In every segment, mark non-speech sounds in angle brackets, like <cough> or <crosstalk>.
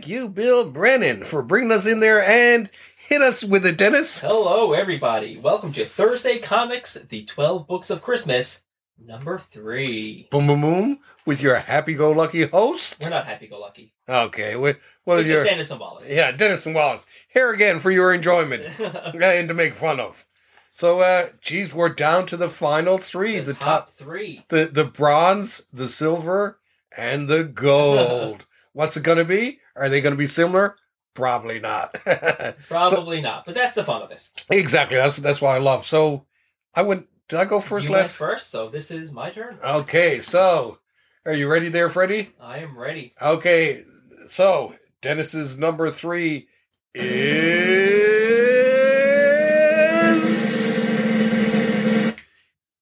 thank you, Bill Brennan, for bringing us in there and hit us with it, Dennis. Hello, everybody. Welcome to Thursday Comics, the 12 Books of Christmas, number three. Boom, boom, boom, with your happy-go-lucky host. We're not happy go lucky. Okay, what, what your... Dennis and Wallace. Yeah, Dennis and Wallace. Here again for your enjoyment <laughs> and to make fun of. So, uh, geez, we're down to the final three. the, The, top, top, three. the the bronze, the silver, and the gold. <laughs> What's it going to be? Are they going to be similar? Probably not. <laughs> Probably not, but that's the fun of it. exactly. That's that's what I love. So, I went. Did I go first? you went last. first, so this is my turn. Okay. So, are you ready there, Freddie? I am ready. Okay. So, Dennis's number three is.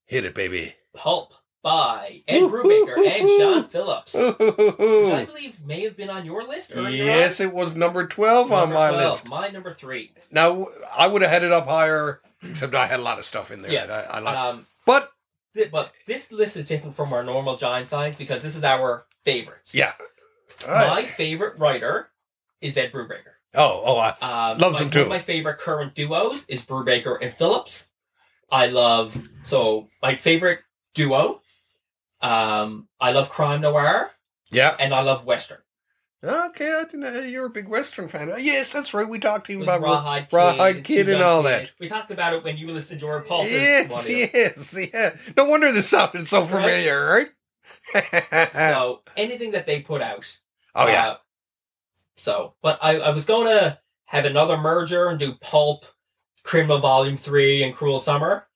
Hit it, baby. Pulp by Ed Brubaker and Sean Phillips. Which I <laughs> believe may have been on your list Yes, it was number 12 on. on my 12, list. My number three. Now, I would have had it up higher, except I had a lot of stuff in there. Yeah. that I, I like. Um, but, th- but this list is different from our normal giant size because this is our favorites. yeah. Right. My favorite writer is Ed Brubaker. Oh, oh, I, Um, him One too. of my favorite current duos is Brubaker and Phillips. I love so my favorite duo. Um, I love crime noir yeah. and I love western. Okay, I didn't know you're a big Western fan. Yes, that's right. We talked even about Rawhide Kid, Rawhide Kid and Gun all Kid. that. We talked about it when you listened to our Pulp. as Yes, one of them. yes, yeah. No wonder this sounded so Right? familiar, right? So <laughs> anything that they put out. oh yeah, Uh, so, but I, I was going to have another merger and do Pulp, Criminal Volume 3, and Cruel Summer.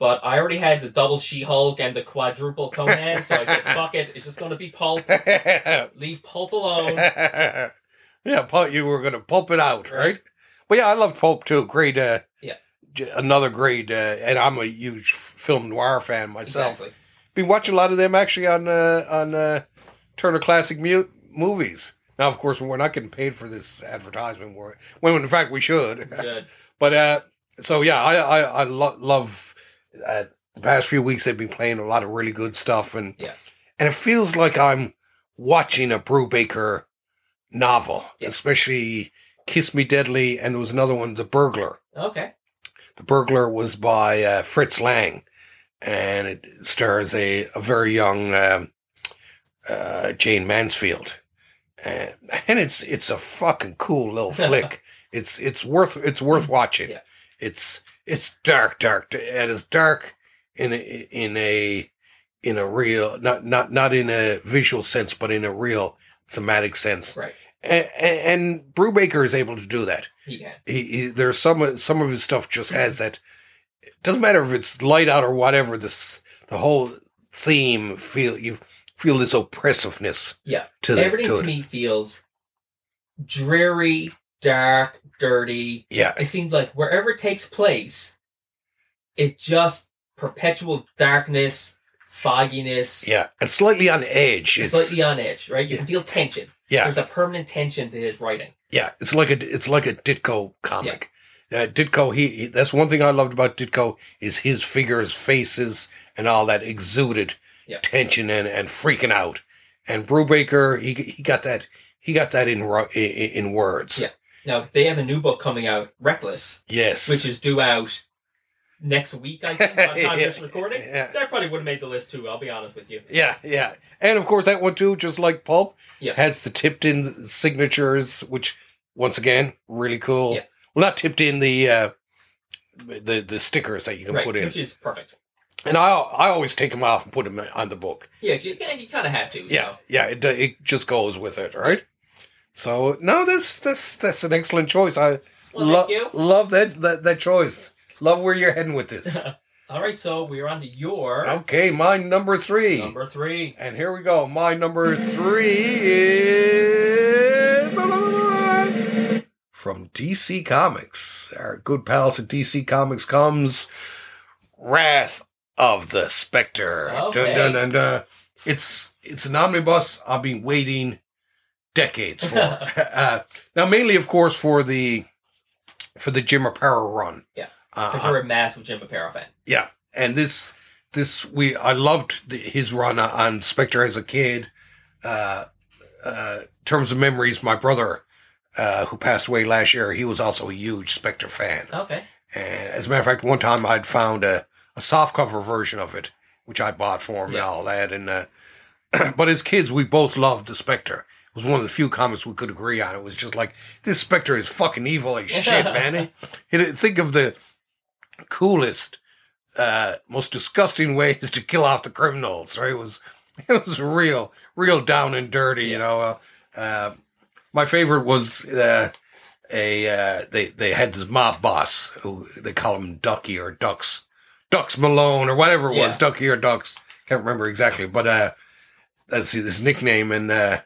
But I already had the double She Hulk and the quadruple Conan, so I said, <laughs> fuck it, it's just going to be Pulp. <laughs> Leave Pulp alone. <laughs> yeah. Pulp, you were gonna pulp it out, right? Right. But yeah, I love Pulp too. Great, uh, Yeah. j- another great, uh, and I'm a huge film noir fan myself. Exactly. Been watching a lot of them actually on uh, on uh, Turner Classic mu- movies. Now, of course, we're not getting paid for this advertisement. When in fact we should. Good. But uh, so yeah, I I, I lo- love uh, the past few weeks. They've been playing a lot of really good stuff, and Yeah. and it feels like I'm watching a Brubaker novel, Yeah. especially "Kiss Me Deadly," and there was another one, "The Burglar." Okay. The Burglar was by uh, Fritz Lang, and it stars a, a very young um, uh, Jayne Mansfield, and and it's it's a fucking cool little <laughs> flick. It's it's worth it's worth watching. Yeah. It's it's dark, dark, and it's dark in a, in a in a real not not not in a visual sense, but in a real thematic sense. Right. And, and Brubaker is able to do that He can. he, he there's some some of his stuff just has that it doesn't matter if it's light out or whatever this the whole theme feel you feel this oppressiveness Yeah. to the, Everything to to it me feels dreary, dark, dirty. yeah It seems like wherever it takes place, it just perpetual darkness, fogginess, yeah and slightly on edge it's slightly on edge, right? You Yeah. can feel tension. yeah There's a permanent tension to his writing. yeah it's like a it's like a Ditko comic uh, Ditko he, he that's one thing I loved about Ditko is his figures faces and all that exuded Yeah. tension and, and freaking out and Brubaker he he got that he got that in in, in words Yeah. Now they have a new book coming out, Reckless, yes which is due out next week, I think, by the time <laughs> Yeah. this recording. Yeah. That probably would have made the list too, I'll be honest with you. Yeah, yeah. And of course, that one too, just like Pulp, Yeah. has the tipped in signatures, which once again, really cool. Yeah. Well, not tipped in the uh, the the stickers that you can right, put in, which is perfect. and I I always take them off and put them on the book. Yeah, you, you kind of have to. So. Yeah, yeah. It it just goes with it, right? So no, that's that's that's an excellent choice. I Well, lo- thank you. love that, that that choice. Love where you're heading with this. <laughs> All right, so we're on to your okay, my number three. number three. And here we go. My number three is from DC Comics. Our good pals at DC Comics comes Wrath of the Spectre. Okay. Dun, dun, dun. It's it's an omnibus I've been waiting decades for. <laughs> uh, now, mainly, of course, for the for the Jim Aparo run. Yeah. Uh, Because you're a massive Jim Aparo fan. yeah, and this this we I loved the, his run on Spectre as a kid. Uh, uh, terms of memories, my brother, uh, who passed away last year, he was also a huge Spectre fan. Okay. And as a matter of fact, one time I'd found a, a softcover version of it, which I bought for him Yeah. and all that. And uh, <clears throat> but as kids, we both loved the Spectre. It was one of the few comics we could agree on. It was just like this Spectre is fucking evil as shit, <laughs> man. It- it- think of the coolest, uh, most disgusting ways to kill off the criminals. Right? It was <laughs> it was real, real down and dirty. You know. Uh, uh, my favorite was uh, a uh, they they had this mob boss who they call him Ducky or Ducks, Ducks Malone or whatever it was, Yeah. Ducky or Ducks. Can't remember exactly, but uh, that's his nickname. And uh,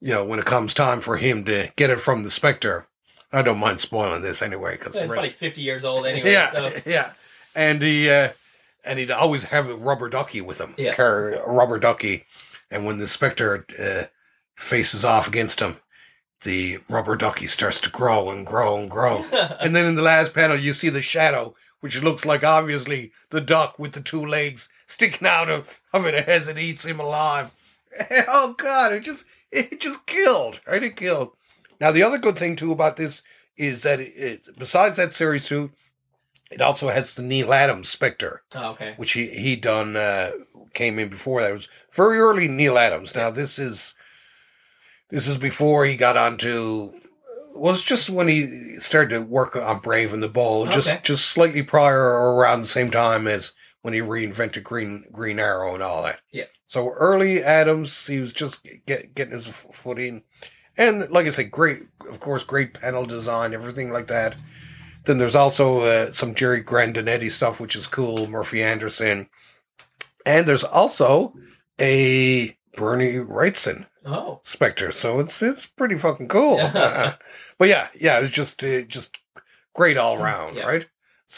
you know, when it comes time for him to get it from the Spectre, I don't mind spoiling this anyway because It's probably 50 years old anyway. yeah, So. <laughs> yeah. And he uh, and he'd always have a rubber ducky with him, Yeah. carry a rubber ducky. And when the Spectre uh, faces off against him, the rubber ducky starts to grow and grow and grow. <laughs> and then in the last panel, you see the shadow, which looks like obviously the duck with the two legs sticking out of, of it as it eats him alive. <laughs> oh God! It just it just killed. Right? It killed. Now the other good thing too about this is that it, it besides that series too, it also has the Neal Adams Spectre, oh, okay. which he he done uh, came in before that. It was very early Neal Adams. Now this is this is before he got onto. Well, it's just when he started to work on Brave and the Bold, just Okay. just slightly prior or around the same time as when he reinvented Green Green Arrow and all that. Yeah. So early Adams, he was just get, getting his footing, and like I said, great, of course, great panel design, everything like that. Then there's also uh, some Jerry Grandinetti stuff, which is cool. Murphy Anderson, and there's also a Bernie Wrightson Oh. Spectre. So it's it's pretty fucking cool. <laughs> <laughs> But yeah, yeah, it's just uh, just great all around, Yeah. right?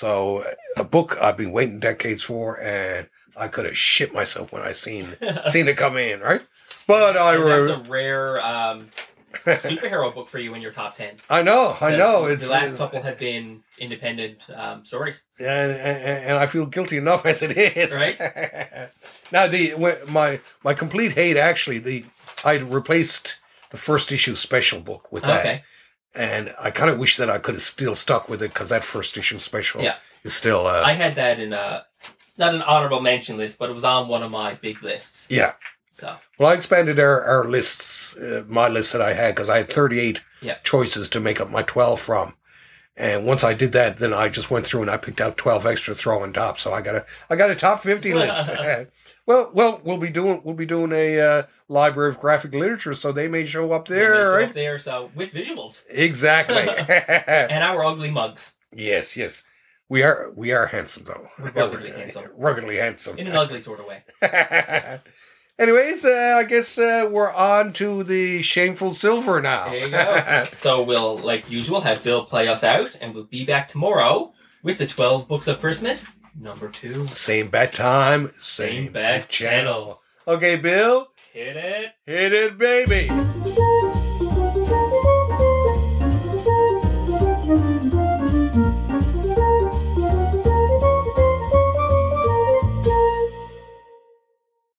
So a book I've been waiting decades for, and I could have shit myself when I seen <laughs> seen it come in, right? But I And that's re- a rare um, <laughs> superhero book for you in your top 10. I know, I The- know. The It's, last it's- couple have been independent um, stories. and, and and I feel guilty enough <laughs> as it is. Right. now the when- my my complete hate actually the I'd replaced the first issue special book with that, Okay. And I kind of wish that I could have still stuck with it because that first issue special Yeah. is still uh, I had that in a, not an honorable mention list, but it was on one of my big lists. yeah. So, Well, I expanded our, our lists, uh, my list that I had, because I had 38 Yeah. choices to make up my 12 from. And once I did that, then I just went through and I picked out 12 extra throw and top. So I got a, I got a top 50 list. <laughs> well, well, we'll be doing, we'll be doing a uh, library of graphic literature, so they may show up there, show right? Up there, so with visuals Exactly. <laughs> <laughs> and our ugly mugs yes, yes. We are, we are handsome though. We're ruggedly handsome. Ruggedly handsome. in an ugly sort of way. Anyways, uh, I guess uh, we're on to the shameful silver now. There you go. <laughs> so we'll, like usual, have Bill play us out, and we'll be back tomorrow with the twelve books of Christmas, number two. same bat time, same, Same bat bat channel. Okay, Bill, Hit it. hit it, baby.